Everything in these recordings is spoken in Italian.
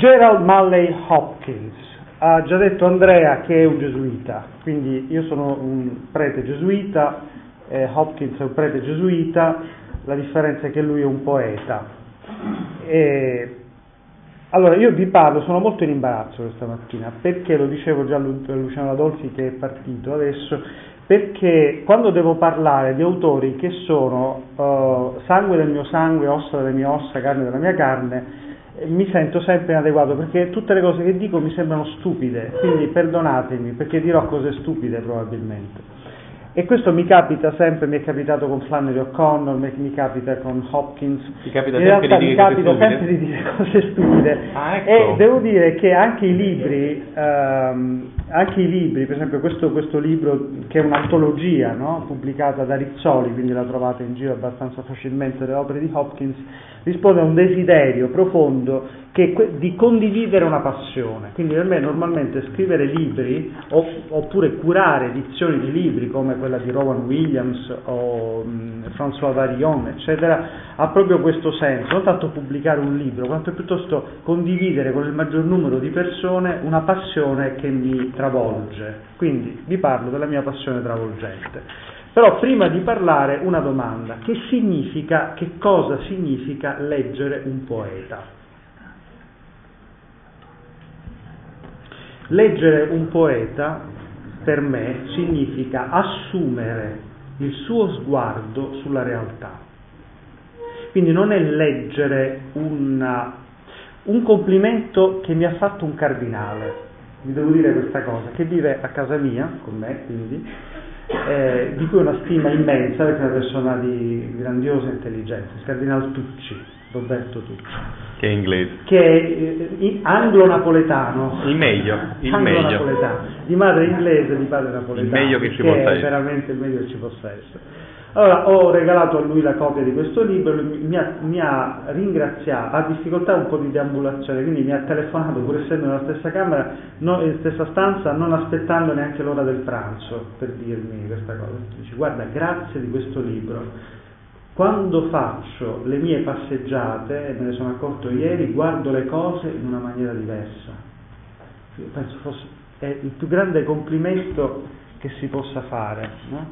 Gerald Malley Hopkins, ha già detto Andrea che è un gesuita, quindi io sono un prete gesuita, eh, Hopkins è un prete gesuita, la differenza è che lui è un poeta. E, allora io vi parlo, sono molto in imbarazzo questa mattina, perché lo dicevo già a Luciano Adolfi che è partito adesso, perché quando devo parlare di autori che sono uh, sangue del mio sangue, ossa delle mie ossa, carne della mia carne, mi sento sempre inadeguato perché tutte le cose che dico mi sembrano stupide, quindi perdonatemi perché dirò cose stupide probabilmente. E questo mi capita sempre, mi è capitato con Flannery O'Connor, mi, capita con Hopkins. Ti capita In realtà mi capita sempre di dire cose stupide. Ah, ecco. E devo dire che anche i libri, ehm, anche i libri, per esempio questo, questo libro che è un'antologia no? pubblicata da Rizzoli, quindi la trovate in giro abbastanza facilmente, le opere di Hopkins, risponde a un desiderio profondo che, di condividere una passione. Quindi per me normalmente scrivere libri oppure curare edizioni di libri come quella di Rowan Williams o mh, François Varillon, eccetera, ha proprio questo senso, non tanto pubblicare un libro, quanto piuttosto condividere con il maggior numero di persone una passione che mi travolge. Quindi vi parlo della mia passione travolgente. Però prima di parlare una domanda, che significa, che cosa significa leggere un poeta? Leggere un poeta per me significa assumere il suo sguardo sulla realtà. Quindi non è leggere una, un complimento che mi ha fatto un cardinale, vi devo dire questa cosa, che vive a casa mia con me, quindi, eh, di cui ho una stima immensa perché è una persona di grandiosa intelligenza, il cardinale Tucci Roberto Tucci. Che è inglese. Che è eh, anglo-napoletano. Il meglio, il anglo-napoletano. Di madre inglese, di padre napoletano. Il meglio che ci possa è essere. veramente il meglio che ci possa essere. Allora, ho regalato a lui la copia di questo libro, mi ha, mi ha ringraziato, ha difficoltà un po' di deambulazione, quindi mi ha telefonato, pur essendo nella stessa camera, no, in stessa stanza, non aspettando neanche l'ora del pranzo per dirmi questa cosa. Dice, guarda, grazie di questo libro, quando faccio le mie passeggiate, e me ne sono accorto ieri, guardo le cose in una maniera diversa. Io penso fosse è il più grande complimento che si possa fare. No?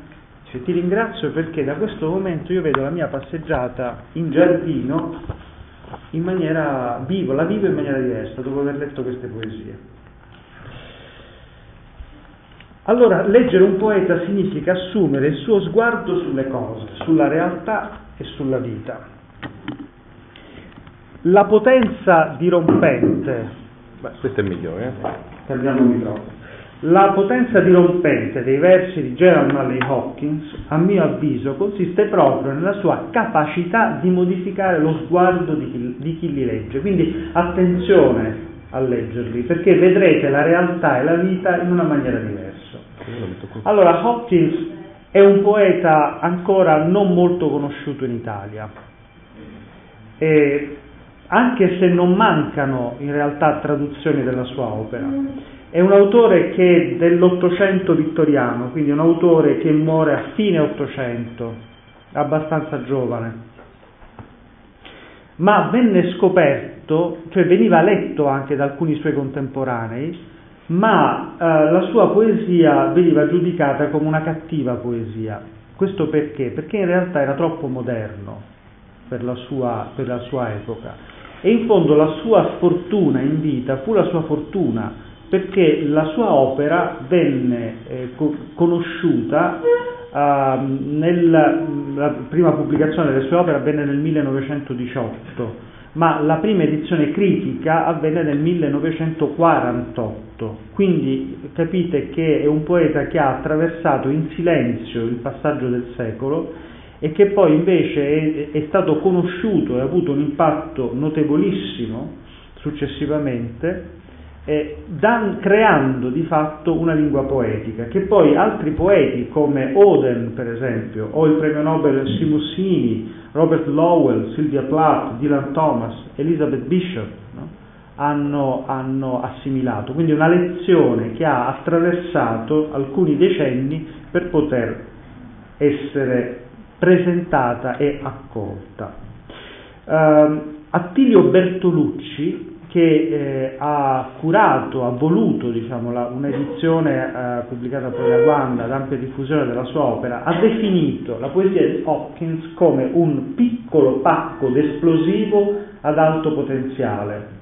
Cioè, ti ringrazio perché da questo momento io vedo la mia passeggiata in giardino in maniera vivo, la vivo in maniera diversa dopo aver letto queste poesie. Allora, leggere un poeta significa assumere il suo sguardo sulle cose, sulla realtà e sulla vita. La potenza dirompente. Beh, questo è migliore, eh? La potenza dirompente dei versi di Gerald Malley Hopkins, a mio avviso, consiste proprio nella sua capacità di modificare lo sguardo di chi, di chi li legge. Quindi attenzione a leggerli, perché vedrete la realtà e la vita in una maniera diversa. Allora, Hopkins è un poeta ancora non molto conosciuto in Italia, e anche se non mancano in realtà traduzioni della sua opera. È un autore che dell'Ottocento vittoriano, quindi un autore che muore a fine Ottocento, abbastanza giovane. Ma venne scoperto, cioè veniva letto anche da alcuni suoi contemporanei, ma eh, la sua poesia veniva giudicata come una cattiva poesia. Questo perché? Perché in realtà era troppo moderno per la sua, per la sua epoca. E in fondo la sua sfortuna in vita fu la sua fortuna, perché la sua opera venne eh, co- conosciuta uh, nella prima pubblicazione delle sue opere avvenne nel 1918 ma la prima edizione critica avvenne nel 1948, quindi capite che è un poeta che ha attraversato in silenzio il passaggio del secolo e che poi invece è, è stato conosciuto e ha avuto un impatto notevolissimo successivamente eh, dan, creando di fatto una lingua poetica, che poi altri poeti come Oden, per esempio, o il premio Nobel Simussini, Robert Lowell, Sylvia Plath, Dylan Thomas, Elizabeth Bishop, no? hanno, hanno assimilato. Quindi una lezione che ha attraversato alcuni decenni per poter essere presentata e accolta. Uh, Attilio Bertolucci che eh, ha curato, ha voluto diciamo, la, un'edizione eh, pubblicata poi da Wanda ad ampia diffusione della sua opera, ha definito la poesia di Hopkins come un piccolo pacco d'esplosivo ad alto potenziale.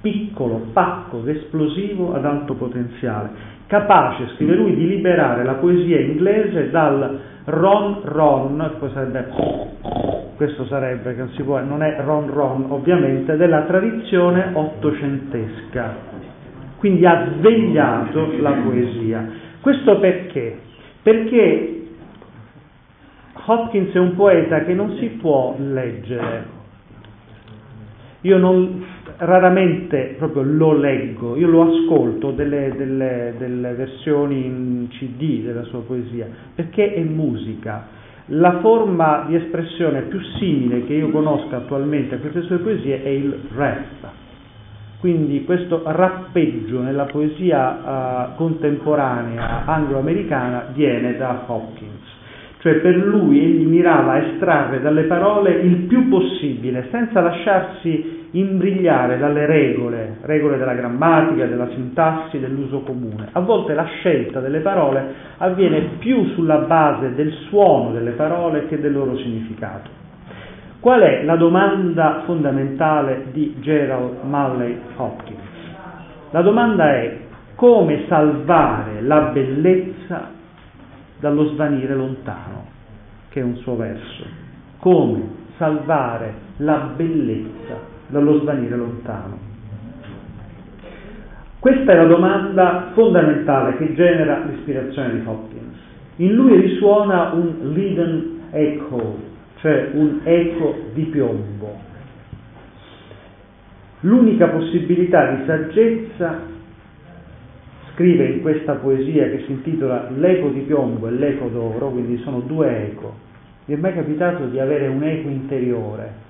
Piccolo pacco d'esplosivo ad alto potenziale, capace, scrive lui, di liberare la poesia inglese dal ron ron, poi sarebbe questo sarebbe che non si può, non è ron ron ovviamente, della tradizione ottocentesca. Quindi ha svegliato la poesia. Questo perché? Perché Hopkins è un poeta che non si può leggere. Io non, raramente proprio lo leggo, io lo ascolto delle, delle, delle versioni in CD della sua poesia, perché è musica la forma di espressione più simile che io conosca attualmente a queste sue poesie è il rap. Quindi questo rappeggio nella poesia uh, contemporanea anglo-americana viene da Hopkins. Cioè per lui egli mirava a estrarre dalle parole il più possibile, senza lasciarsi imbrigliare dalle regole, regole della grammatica, della sintassi, dell'uso comune. A volte la scelta delle parole avviene più sulla base del suono delle parole che del loro significato. Qual è la domanda fondamentale di Gerald Malley Hopkins? La domanda è come salvare la bellezza dallo svanire lontano, che è un suo verso. Come salvare la bellezza dallo svanire lontano. Questa è la domanda fondamentale che genera l'ispirazione di Hopkins. In lui risuona un leaden echo, cioè un eco di piombo. L'unica possibilità di saggezza, scrive in questa poesia che si intitola L'eco di piombo e l'eco d'oro, quindi sono due eco. Vi è mai capitato di avere un eco interiore?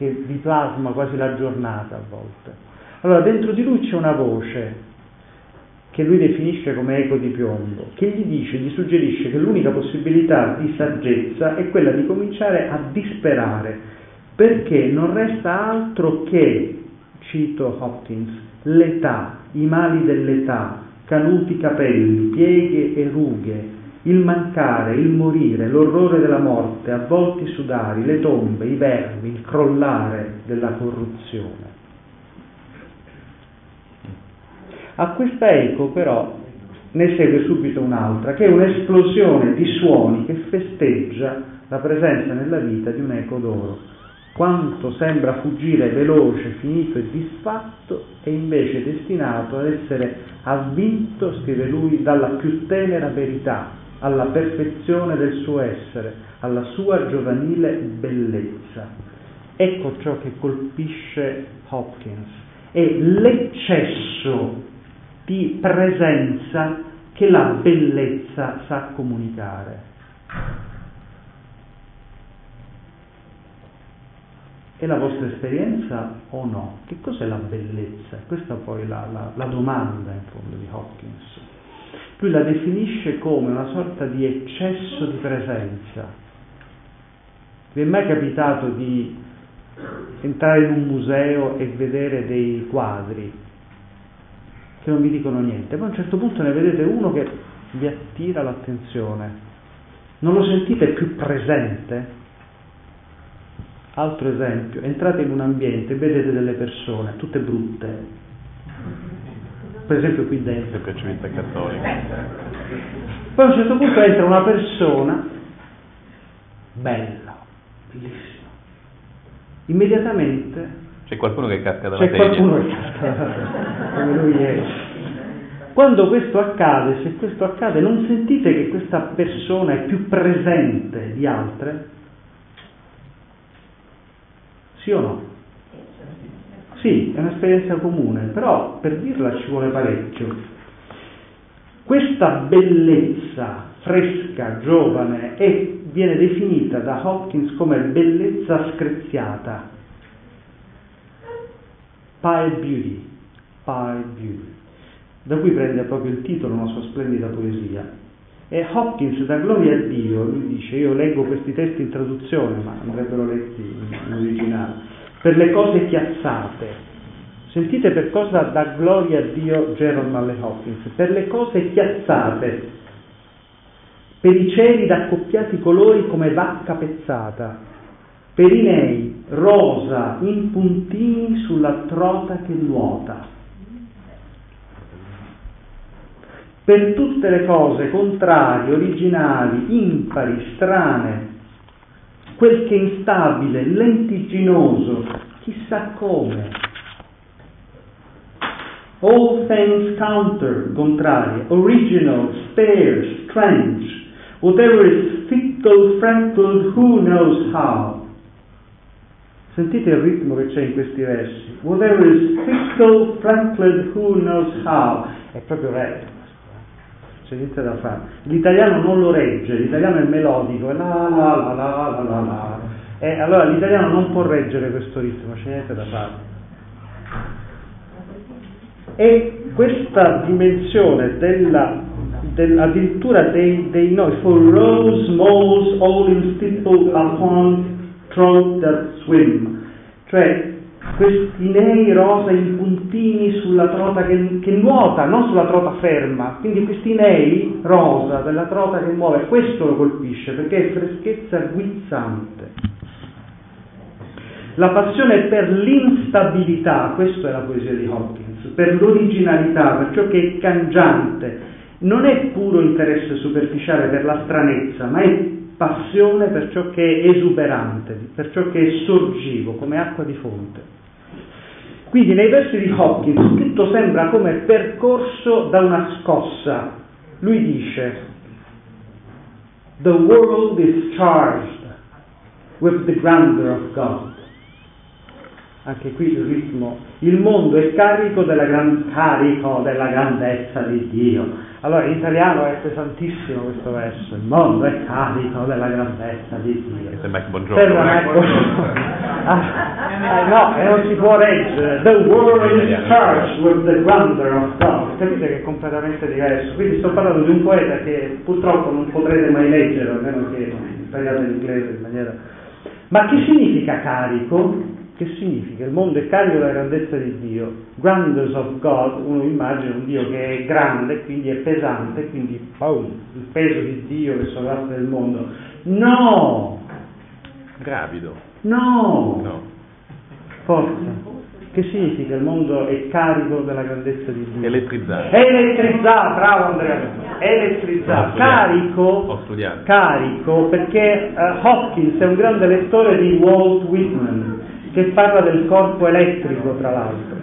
Che vi plasma quasi la giornata a volte. Allora dentro di lui c'è una voce che lui definisce come eco di piombo, che gli dice, gli suggerisce che l'unica possibilità di saggezza è quella di cominciare a disperare, perché non resta altro che, cito Hopkins, l'età, i mali dell'età, canuti capelli, pieghe e rughe, il mancare, il morire, l'orrore della morte, avvolti sudari, le tombe, i vermi, il crollare della corruzione. A questa eco però ne segue subito un'altra, che è un'esplosione di suoni che festeggia la presenza nella vita di un eco d'oro. Quanto sembra fuggire veloce, finito e disfatto, è invece destinato ad essere avvinto, scrive lui, dalla più tenera verità, alla perfezione del suo essere, alla sua giovanile bellezza. Ecco ciò che colpisce Hopkins, è l'eccesso di presenza che la bellezza sa comunicare. È la vostra esperienza o no? Che cos'è la bellezza? Questa poi è la, la, la domanda in fondo di Hopkins. Lui la definisce come una sorta di eccesso di presenza. Vi è mai capitato di entrare in un museo e vedere dei quadri che non vi dicono niente, poi a un certo punto ne vedete uno che vi attira l'attenzione, non lo sentite più presente? Altro esempio, entrate in un ambiente e vedete delle persone, tutte brutte, per esempio qui dentro. Sempre civiltà cattolica. Poi a un certo punto entra una persona bella, bellissima. Immediatamente c'è qualcuno che casca dalla c'è qualcuno che casca dalla sedia, come lui è. Quando questo accade, se questo accade, non sentite che questa persona è più presente di altre? Sì o no? Sì, è un'esperienza comune, però per dirla ci vuole parecchio. Questa bellezza fresca, giovane, è, viene definita da Hopkins come bellezza screziata. Pile Beauty, Pile Beauty, da cui prende proprio il titolo una sua splendida poesia. E Hopkins, da gloria a Dio, lui dice, io leggo questi testi in traduzione, ma andrebbero letti in originale per le cose chiazzate. Sentite per cosa dà gloria a Dio Gerald Malle Hopkins, per le cose chiazzate, per i cieli d'accoppiati colori come vacca pezzata, per i nei rosa in puntini sulla trota che nuota. Per tutte le cose contrarie, originali, impari, strane, quel che è instabile, lentiginoso, chissà come. All things counter, contrarie, original, spare, strange, whatever is fickle, frankled, who knows how. Sentite il ritmo che c'è in questi versi. Whatever is fickle, frankled, who knows how. È proprio vero c'è niente da fare. L'italiano non lo regge, l'italiano è melodico, è la la la la la la. E allora l'italiano non può reggere questo ritmo, c'è niente da fare. E questa dimensione della, del, addirittura dei, dei noi, for rose, moles, all in stipple upon trunk that swim, cioè questi nei rosa in puntini sulla trota che, che, nuota, non sulla trota ferma, quindi questi nei rosa della trota che muove, questo lo colpisce perché è freschezza guizzante. La passione per l'instabilità, questa è la poesia di Hopkins, per l'originalità, per ciò che è cangiante, non è puro interesse superficiale per la stranezza, ma è passione per ciò che è esuberante, per ciò che è sorgivo, come acqua di fonte. Quindi nei versi di Hopkins tutto sembra come percorso da una scossa. Lui dice, The world is charged with the grandeur of God. Anche qui il ritmo. Il mondo è carico della, gran, carico della grandezza di Dio. Allora in italiano è pesantissimo questo verso, il mondo è carico della grandezza di Dio. Sembra buongiorno. ah, ah, no, e non si può reggere. The world is charged with the wonder of God. Capite che è completamente diverso. Quindi sto parlando di un poeta che purtroppo non potrete mai leggere, a meno che impariate l'inglese in maniera... Ma che significa carico? Che significa? Il mondo è carico della grandezza di Dio. Grandness of God, uno immagina un Dio che è grande, quindi è pesante, quindi boom, il peso di Dio che sovrasta il mondo. No! Gravido. No! No. Forza. Che significa il mondo è carico della grandezza di Dio? Elettrizzato. Elettrizzato, bravo Andrea. Elettrizzato. Carico, Ho studiato. carico perché uh, Hopkins è un grande lettore di Walt Whitman che parla del corpo elettrico tra l'altro.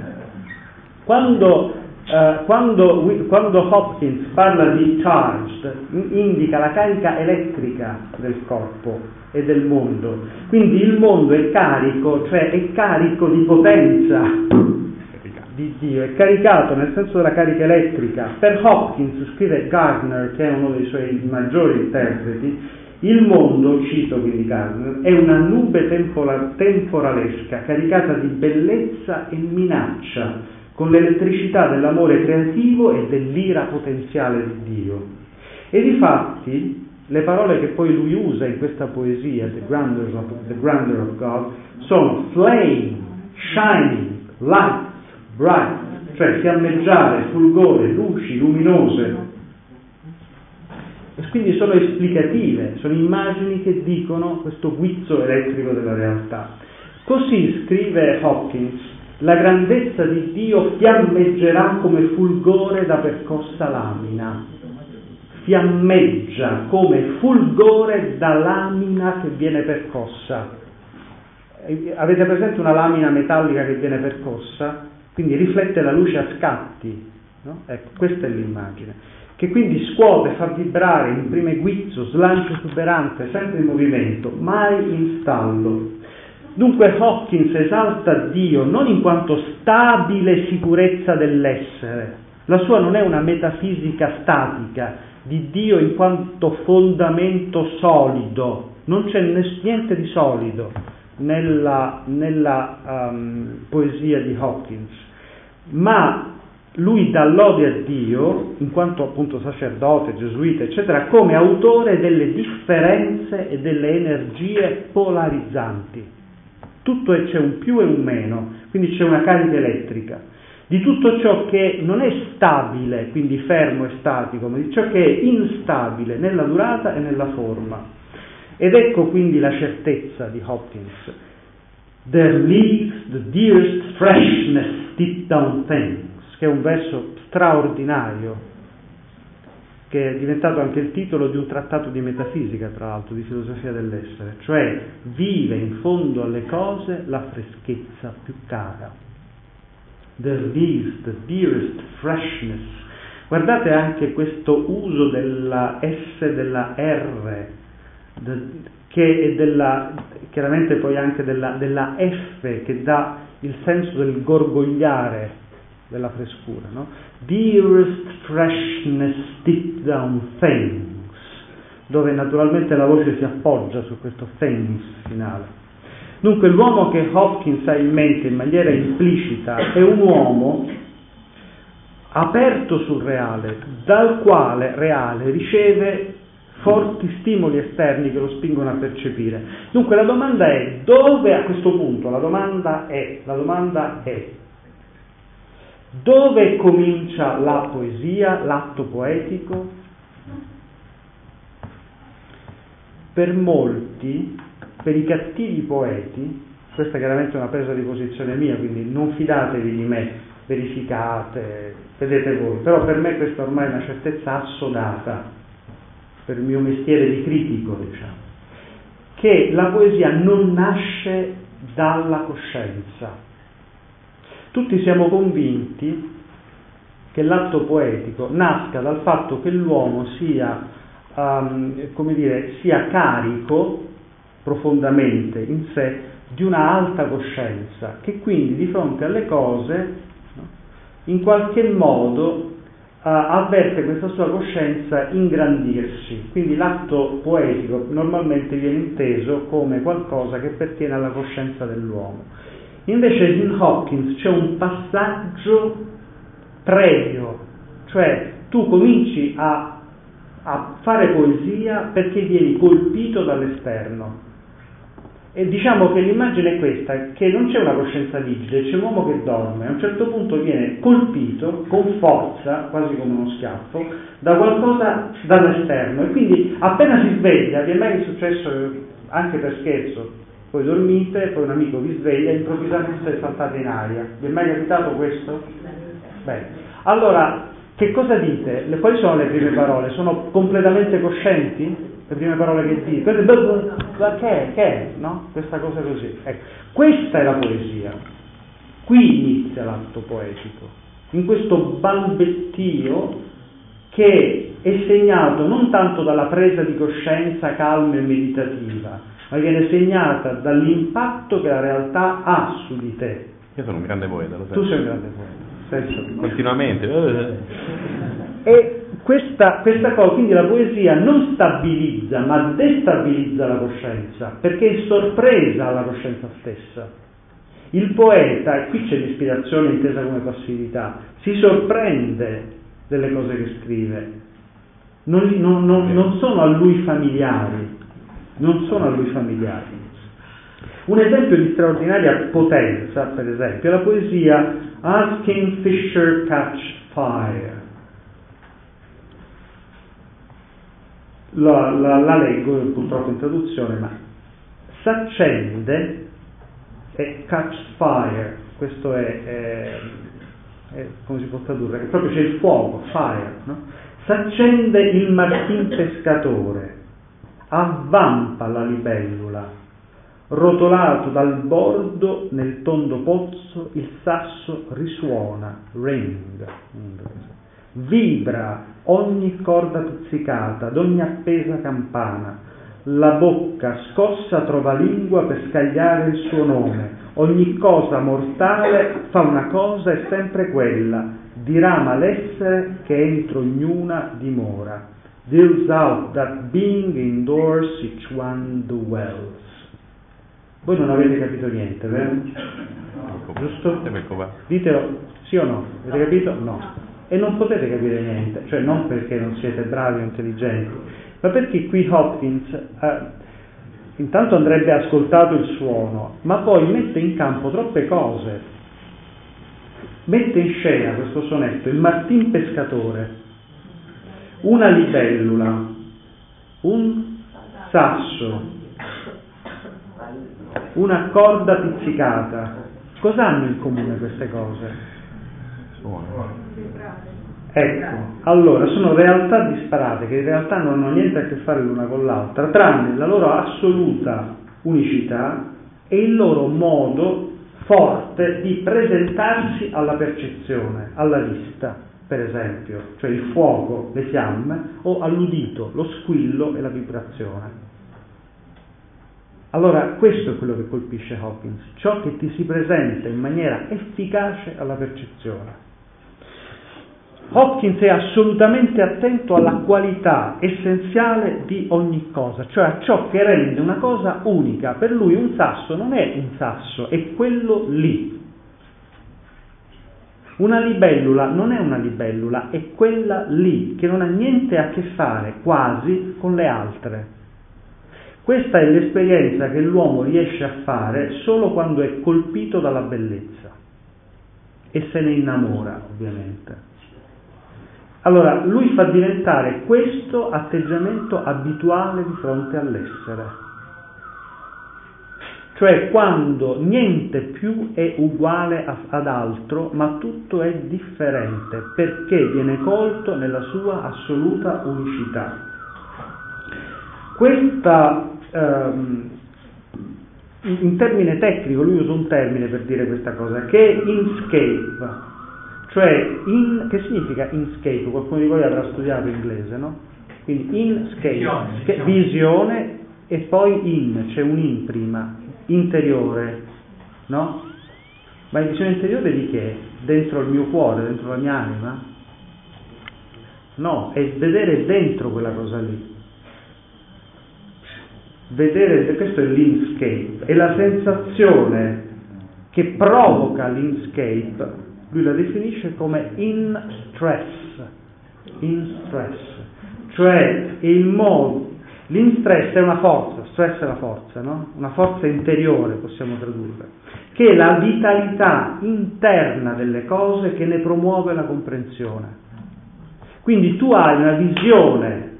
Quando, eh, quando, quando, Hopkins parla di charged, indica la carica elettrica del corpo e del mondo. Quindi il mondo è carico, cioè è carico di potenza di Dio, è caricato nel senso della carica elettrica. Per Hopkins, scrive Gardner, che è uno dei suoi maggiori interpreti, il mondo, cito quindi Gardner, è una nube tempora, temporalesca caricata di bellezza e minaccia, con l'elettricità dell'amore creativo e dell'ira potenziale di Dio. E difatti le parole che poi lui usa in questa poesia, The Grandeur of, the grandeur of God, sono flame, shining, light, bright, cioè fiammeggiare, fulgore, luci luminose, quindi sono esplicative, sono immagini che dicono questo guizzo elettrico della realtà. Così scrive Hopkins, la grandezza di Dio fiammeggerà come fulgore da percossa lamina. Fiammeggia come fulgore da lamina che viene percossa. Avete presente una lamina metallica che viene percossa? Quindi riflette la luce a scatti. No? Ecco, questa è l'immagine che quindi scuote, fa vibrare, imprime guizzo, slancio esuberante, sempre in movimento, mai in stallo. Dunque Hawkins esalta Dio non in quanto stabile sicurezza dell'essere, la sua non è una metafisica statica di Dio in quanto fondamento solido, non c'è niente di solido nella, nella um, poesia di Hawkins, ma lui dà lode a Dio, in quanto appunto sacerdote, gesuita, eccetera, come autore delle differenze e delle energie polarizzanti. tutto è, c'è un più e un meno, quindi c'è una carica elettrica, di tutto ciò che non è stabile, quindi fermo e statico, ma di ciò che è instabile nella durata e nella forma. Ed ecco quindi la certezza di Hopkins. There lives the dearest freshness deep down things, che è un verso straordinario, che è diventato anche il titolo di un trattato di metafisica, tra l'altro, di filosofia dell'essere, cioè vive in fondo alle cose la freschezza più cara. There lives the dearest freshness. Guardate anche questo uso della S della R, che è della, chiaramente poi anche della, della F, che dà il senso del gorgogliare della frescura, no? Dearest freshness deep down things, dove naturalmente la voce si appoggia su questo things finale. Dunque l'uomo che Hopkins ha in mente in maniera implicita è un uomo aperto sul reale, dal quale reale riceve forti stimoli esterni che lo spingono a percepire. Dunque la domanda è dove a questo punto la domanda è, la domanda è dove comincia la poesia, l'atto poetico? Per molti, per i cattivi poeti, questa chiaramente è una presa di posizione mia, quindi non fidatevi di me, verificate, vedete voi, però per me questa ormai è una certezza assodata, per il mio mestiere di critico, diciamo, che la poesia non nasce dalla coscienza, tutti siamo convinti che l'atto poetico nasca dal fatto che l'uomo sia, um, come dire, sia carico profondamente in sé di una alta coscienza, che quindi di fronte alle cose no, in qualche modo uh, avverte questa sua coscienza ingrandirsi. Quindi l'atto poetico normalmente viene inteso come qualcosa che pertiene alla coscienza dell'uomo. Invece in Hopkins c'è un passaggio previo, cioè tu cominci a, a fare poesia perché vieni colpito dall'esterno. E diciamo che l'immagine è questa, che non c'è una coscienza vigile, c'è un uomo che dorme, a un certo punto viene colpito con forza, quasi come uno schiaffo, da qualcosa dall'esterno e quindi appena si sveglia, vi è mai successo anche per scherzo, poi dormite, poi un amico vi sveglia e improvvisamente saltate in aria. Vi è mai capitato questo? Bene. Allora, che cosa dite? Le, quali sono le prime parole? Sono completamente coscienti? Le prime parole che dite? Che è? Che è? No? Questa cosa così. Ecco. Questa è la poesia. Qui inizia l'atto poetico. In questo balbettio che è segnato non tanto dalla presa di coscienza calma e meditativa, ma viene segnata dall'impatto che la realtà ha su di te. Io sono un grande poeta, lo sai. Tu sei un grande poeta. Senso. Continuamente. E questa, questa cosa, quindi la poesia non stabilizza, ma destabilizza la coscienza, perché è sorpresa alla coscienza stessa. Il poeta, e qui c'è l'ispirazione intesa come passività, si sorprende delle cose che scrive, non, non, non, non sono a lui familiari, non sono a lui familiari. Un esempio di straordinaria potenza, per esempio, è la poesia As Kingfisher Catch Fire. La, la, la, leggo purtroppo in traduzione, ma s'accende e catch fire, questo è, è, è, come si può tradurre? Proprio c'è il fuoco, fire, no? S'accende il martin pescatore, avvampa la libellula, rotolato dal bordo nel tondo pozzo il sasso risuona, ring, vibra ogni corda pizzicata d'ogni appesa campana, la bocca scossa trova lingua per scagliare il suo nome, ogni cosa mortale fa una cosa e sempre quella, dirama l'essere che entro ognuna dimora deals out that being indoors each one dwells. Voi non avete capito niente, vero? Giusto? Ditelo sì o no? Avete capito? No. E non potete capire niente, cioè non perché non siete bravi o intelligenti, ma perché qui Hopkins, eh, intanto andrebbe ascoltato il suono, ma poi mette in campo troppe cose. Mette in scena questo sonetto il Martin pescatore, una libellula, un sasso, una corda pizzicata. Cosa hanno in comune queste cose? Ecco, allora sono realtà disparate che in realtà non hanno niente a che fare l'una con l'altra, tranne la loro assoluta unicità e il loro modo forte di presentarsi alla percezione, alla vista, per esempio, cioè il fuoco, le fiamme, o all'udito, lo squillo e la vibrazione. Allora questo è quello che colpisce Hawkins, ciò che ti si presenta in maniera efficace alla percezione. Hopkins è assolutamente attento alla qualità essenziale di ogni cosa, cioè a ciò che rende una cosa unica. Per lui un sasso non è un sasso, è quello lì. Una libellula non è una libellula, è quella lì, che non ha niente a che fare quasi con le altre. Questa è l'esperienza che l'uomo riesce a fare solo quando è colpito dalla bellezza e se ne innamora, ovviamente. Allora, lui fa diventare questo atteggiamento abituale di fronte all'essere. Cioè quando niente più è uguale ad altro, ma tutto è differente, perché viene colto nella sua assoluta unicità. Questa, ehm, in termine tecnico, lui usa un termine per dire questa cosa, che è inscape, cioè, in, che significa inscape? Qualcuno di voi avrà studiato inglese, no? Quindi inscape, visione, visione. visione e poi in, c'è un in prima, interiore, no? Ma la visione interiore di che? Dentro il mio cuore, dentro la mia anima? No, è vedere dentro quella cosa lì. Vedere, questo è l'inscape, è la sensazione che provoca l'inscape lui la definisce come in stress, in stress, cioè il modo, l'in stress è una forza, stress è la forza, no? una forza interiore possiamo tradurre, che è la vitalità interna delle cose che ne promuove la comprensione. Quindi tu hai una visione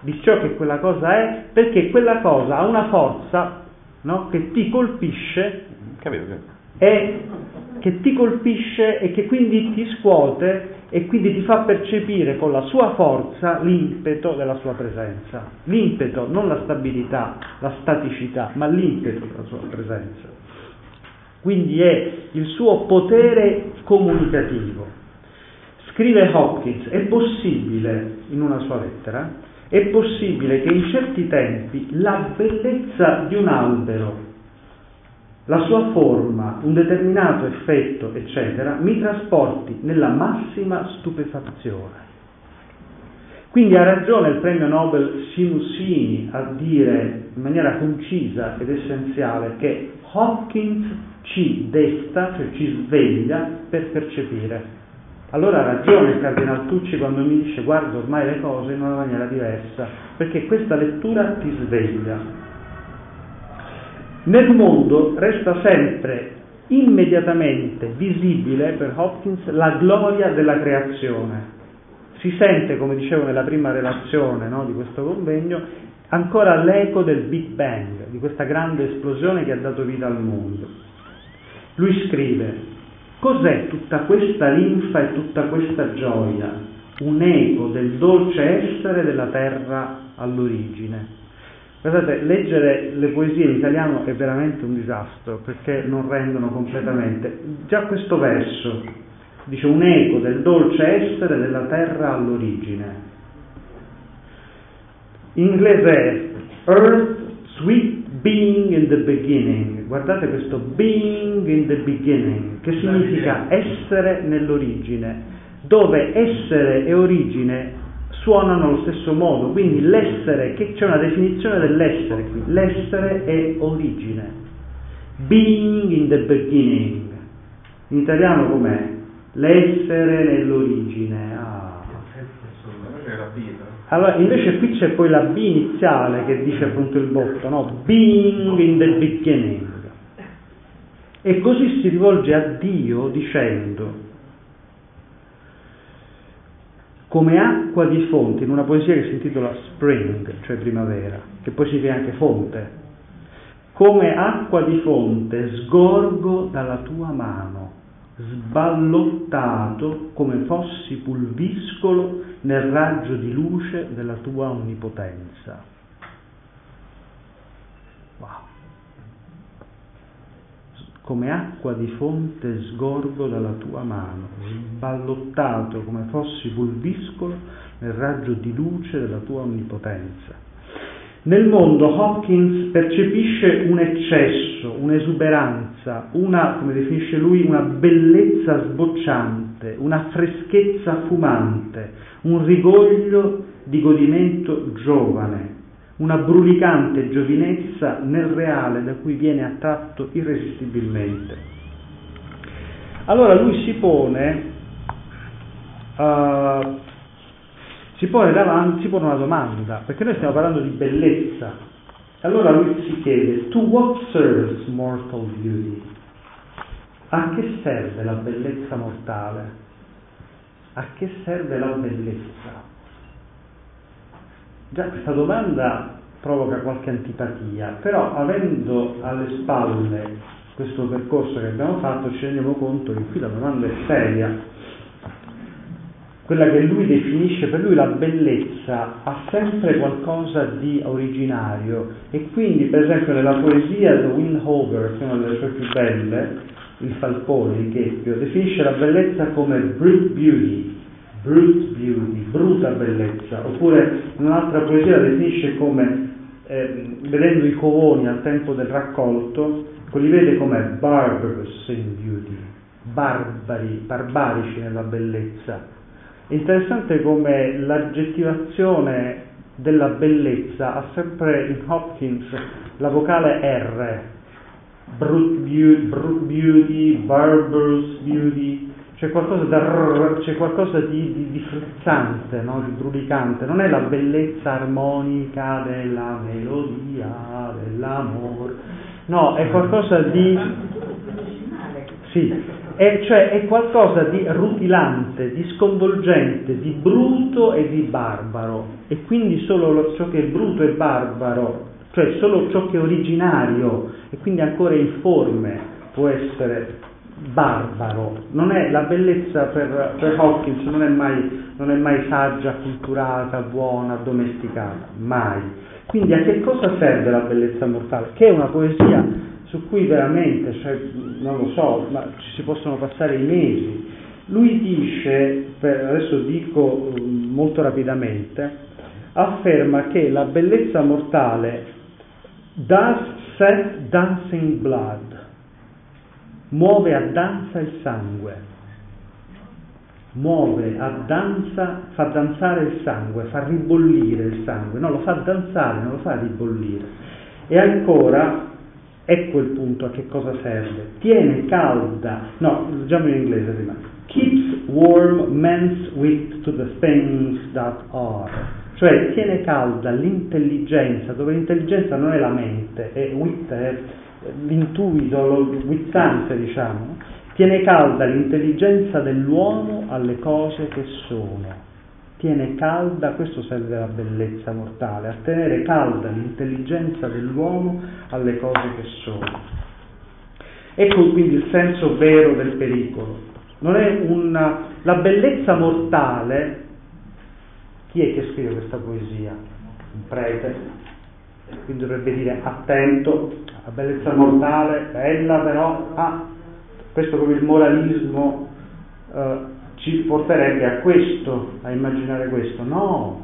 di ciò che quella cosa è, perché quella cosa ha una forza no? che ti colpisce Capito, e che ti colpisce e che quindi ti scuote e quindi ti fa percepire con la sua forza l'impeto della sua presenza. L'impeto, non la stabilità, la staticità, ma l'impeto della sua presenza. Quindi è il suo potere comunicativo. Scrive Hopkins, è possibile, in una sua lettera, è possibile che in certi tempi la bellezza di un albero la sua forma, un determinato effetto, eccetera, mi trasporti nella massima stupefazione. Quindi ha ragione il premio Nobel Sinusini a dire in maniera concisa ed essenziale che Hopkins ci desta, cioè ci sveglia per percepire. Allora ha ragione il Cardinal Tucci quando mi dice guarda ormai le cose in una maniera diversa, perché questa lettura ti sveglia, nel mondo resta sempre immediatamente visibile per Hopkins la gloria della creazione. Si sente, come dicevo nella prima relazione no, di questo convegno, ancora l'eco del Big Bang, di questa grande esplosione che ha dato vita al mondo. Lui scrive, cos'è tutta questa linfa e tutta questa gioia? Un eco del dolce essere della terra all'origine. Guardate, leggere le poesie in italiano è veramente un disastro perché non rendono completamente. Già questo verso dice un eco del dolce essere della terra all'origine. In inglese è Earth, sweet being in the beginning. Guardate questo being in the beginning, che significa essere nell'origine, dove essere e origine suonano allo stesso modo, quindi l'essere, c'è una definizione dell'essere qui, l'essere è origine, being in the beginning, in italiano com'è? L'essere nell'origine, ah. Allora, invece qui c'è poi la B iniziale che dice appunto il botto, no? Being in the beginning. E così si rivolge a Dio dicendo, come acqua di fonte, in una poesia che si intitola Spring, cioè primavera, che poi significa anche fonte, come acqua di fonte sgorgo dalla tua mano, sballottato come fossi pulviscolo nel raggio di luce della tua onnipotenza. Wow. Come acqua di fonte sgorgo dalla tua mano, sballottato come fossi pulviscolo nel raggio di luce della tua onnipotenza. Nel mondo Hopkins percepisce un eccesso, un'esuberanza, una, come definisce lui, una bellezza sbocciante, una freschezza fumante, un rigoglio di godimento giovane, una brulicante giovinezza nel reale da cui viene attratto irresistibilmente. Allora lui si pone uh, si pone davanti, si pone una domanda, perché noi stiamo parlando di bellezza. Allora lui si chiede, to what serves mortal beauty? A che serve la bellezza mortale? A che serve la bellezza? Già questa domanda provoca qualche antipatia, però avendo alle spalle questo percorso che abbiamo fatto ci rendiamo conto che qui la domanda è seria. Quella che lui definisce, per lui la bellezza ha sempre qualcosa di originario e quindi per esempio nella poesia The Windhover, che è una delle sue più belle, il falcone di Cheppio, definisce la bellezza come brute beauty, brute beauty, bruta bellezza, oppure un'altra poesia definisce come, eh, vedendo i covoni al tempo del raccolto, li vede come barbarous in beauty, barbari, barbarici nella bellezza. È interessante come l'aggettivazione della bellezza ha sempre in Hopkins la vocale R, brute beauty, brute beauty barbarous beauty, c'è qualcosa, da, c'è qualcosa di, di, di frizzante, no? di brulicante, non è la bellezza armonica della melodia, dell'amore, no, è qualcosa di... Sì, è, cioè è qualcosa di rutilante, di sconvolgente, di bruto e di barbaro. E quindi solo ciò che è bruto e barbaro, cioè solo ciò che è originario e quindi ancora informe può essere barbaro. È, la bellezza per, per Hawkins non è, mai, non è mai saggia, culturata, buona, domesticata, mai. Quindi a che cosa serve la bellezza mortale? Che è una poesia su cui veramente, cioè, non lo so, ma ci si possono passare i mesi. Lui dice, adesso dico mm, molto rapidamente, afferma che la bellezza mortale does set dancing blood, muove a danza il sangue, muove a danza, fa danzare il sangue, fa ribollire il sangue, no, lo fa danzare, non lo fa ribollire. E ancora Ecco il punto a che cosa serve. Tiene calda, no, leggiamo in inglese prima. Keeps warm men's wit to the things that are. Cioè tiene calda l'intelligenza, dove l'intelligenza non è la mente, è wit, è l'intuito, lo wittante diciamo. Tiene calda l'intelligenza dell'uomo alle cose che sono tiene calda, questo serve alla bellezza mortale, a tenere calda l'intelligenza dell'uomo alle cose che sono. Ecco quindi il senso vero del pericolo. Non è una, la bellezza mortale, chi è che scrive questa poesia? Un prete, quindi dovrebbe dire attento, la bellezza mortale, bella però, ah, questo come il moralismo eh, ci porterebbe a questo, a immaginare questo. No,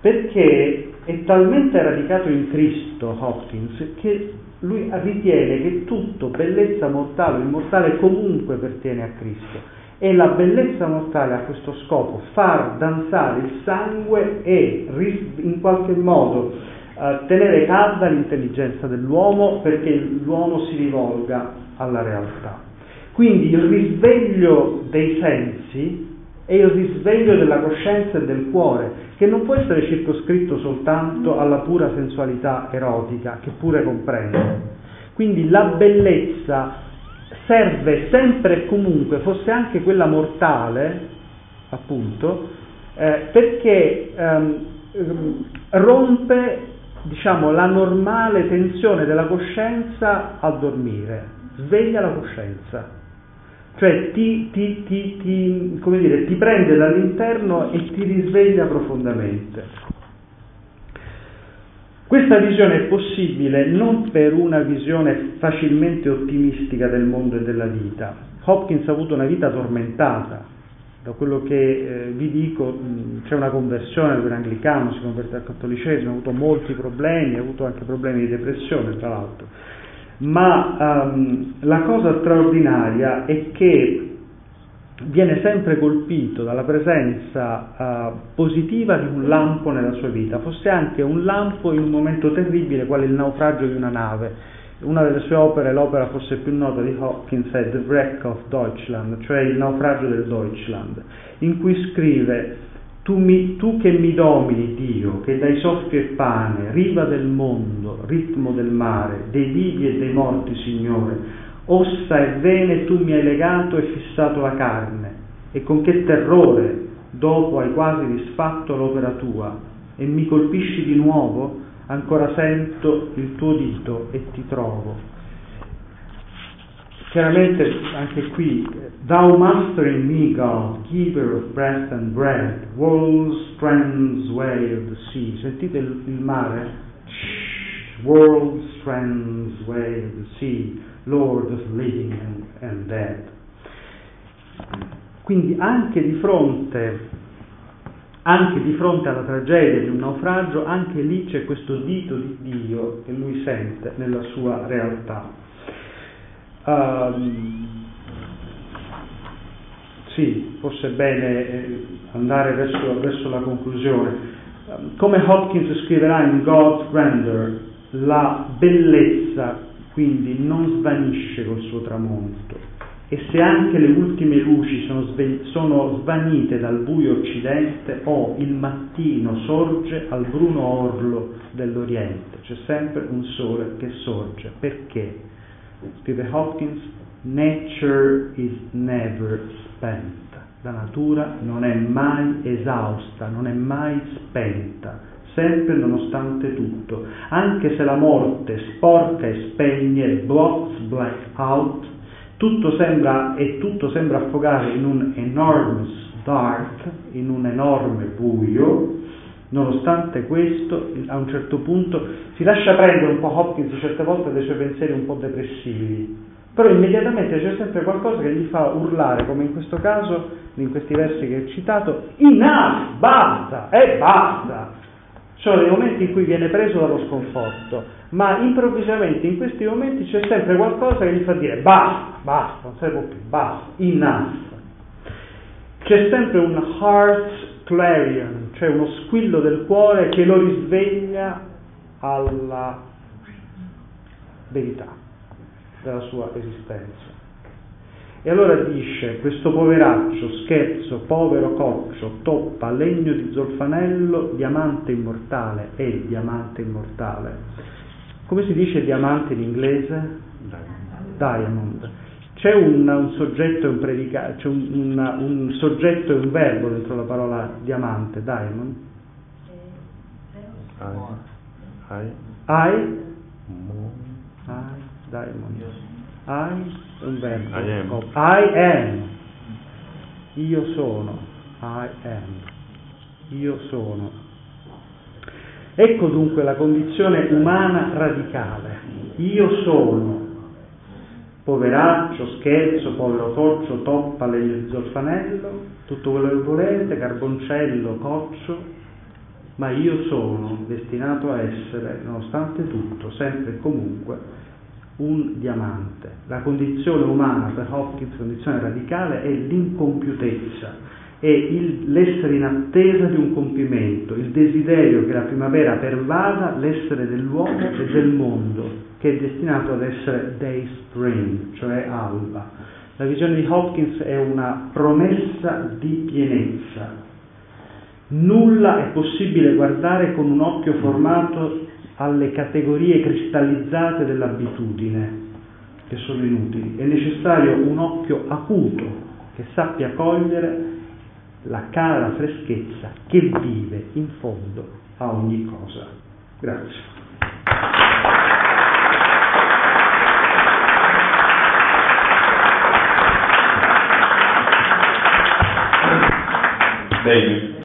perché è talmente radicato in Cristo Hopkins che lui ritiene che tutto, bellezza mortale o immortale, comunque pertiene a Cristo. E la bellezza mortale ha questo scopo, far danzare il sangue e in qualche modo uh, tenere calda l'intelligenza dell'uomo perché l'uomo si rivolga alla realtà. Quindi il risveglio dei sensi è il risveglio della coscienza e del cuore, che non può essere circoscritto soltanto alla pura sensualità erotica, che pure comprende. Quindi la bellezza serve sempre e comunque, fosse anche quella mortale, appunto, eh, perché ehm, rompe diciamo, la normale tensione della coscienza a dormire, sveglia la coscienza, cioè ti, ti, ti, dire, ti prende dall'interno e ti risveglia profondamente. Questa visione è possibile non per una visione facilmente ottimistica del mondo e della vita. Hopkins ha avuto una vita tormentata, da quello che eh, vi dico mh, c'è una conversione, era anglicano, si converte al cattolicesimo, ha avuto molti problemi, ha avuto anche problemi di depressione tra l'altro. Ma um, la cosa straordinaria è che viene sempre colpito dalla presenza uh, positiva di un lampo nella sua vita, fosse anche un lampo in un momento terribile quale il naufragio di una nave. Una delle sue opere, l'opera forse più nota di Hopkins, è The Wreck of Deutschland, cioè il naufragio del Deutschland, in cui scrive tu, mi, tu, che mi domini, Dio, che dai soffio e pane, riva del mondo, ritmo del mare, dei vivi e dei morti, Signore, ossa e vene tu mi hai legato e fissato la carne, e con che terrore dopo hai quasi disfatto l'opera tua, e mi colpisci di nuovo, ancora sento il tuo dito e ti trovo. Chiaramente anche qui, Thou master in me, God, giver of breath and bread, world's strands way of the sea. Sentite il, il mare? World's strands way of the sea Lord of living and, and dead. Quindi anche di fronte anche di fronte alla tragedia di un naufragio, anche lì c'è questo dito di Dio che lui sente nella sua realtà. Um, sì, forse è bene eh, andare verso, verso la conclusione. Come Hopkins scriverà in God's Grandeur, la bellezza quindi non svanisce col suo tramonto. E se anche le ultime luci sono, sve- sono svanite dal buio occidente, o oh, il mattino sorge al bruno orlo dell'oriente. C'è sempre un sole che sorge. Perché? Scrive Hopkins, nature is never spent. La natura non è mai esausta, non è mai spenta sempre nonostante tutto, anche se la morte sporca e spegne, blots black out, tutto sembra, e tutto sembra affogare in un enormous dark, in un enorme buio, nonostante questo, a un certo punto si lascia prendere un po' Hopkins certe volte dai suoi pensieri un po' depressivi, però immediatamente c'è sempre qualcosa che gli fa urlare, come in questo caso, in questi versi che ho citato, enough, basta, e basta, sono dei momenti in cui viene preso dallo sconforto, ma improvvisamente in questi momenti c'è sempre qualcosa che gli fa dire basta, basta, non serve più, basta, enough. C'è sempre un heart clarion, cioè uno squillo del cuore che lo risveglia alla verità della sua esistenza. E allora dice, questo poveraccio, scherzo, povero coccio, toppa, legno di zolfanello, diamante immortale, è il diamante immortale. Come si dice diamante in inglese? Diamond. C'è un, un soggetto e un predicato, c'è un, un, un, soggetto e un verbo dentro la parola diamante, diamond? I. I? I? Diamond. I? un verbo. I am. I am. Io sono. I am. Io sono. Ecco dunque la condizione umana radicale. Io sono. Poveraccio, scherzo, povero coccio, toppa, zolfanello, tutto quello che volete, carboncello, coccio, ma io sono destinato a essere, nonostante tutto, sempre e comunque, un diamante. La condizione umana per Hopkins, condizione radicale, è l'incompiutezza, è il, l'essere in attesa di un compimento, il desiderio che la primavera pervada l'essere dell'uomo e del mondo, che è destinato ad essere day spring, cioè alba. La visione di Hopkins è una promessa di pienezza. Nulla è possibile guardare con un occhio formato alle categorie cristallizzate dell'abitudine, che sono inutili. È necessario un occhio acuto che sappia cogliere la cara freschezza che vive in fondo a ogni cosa. Grazie. Bene.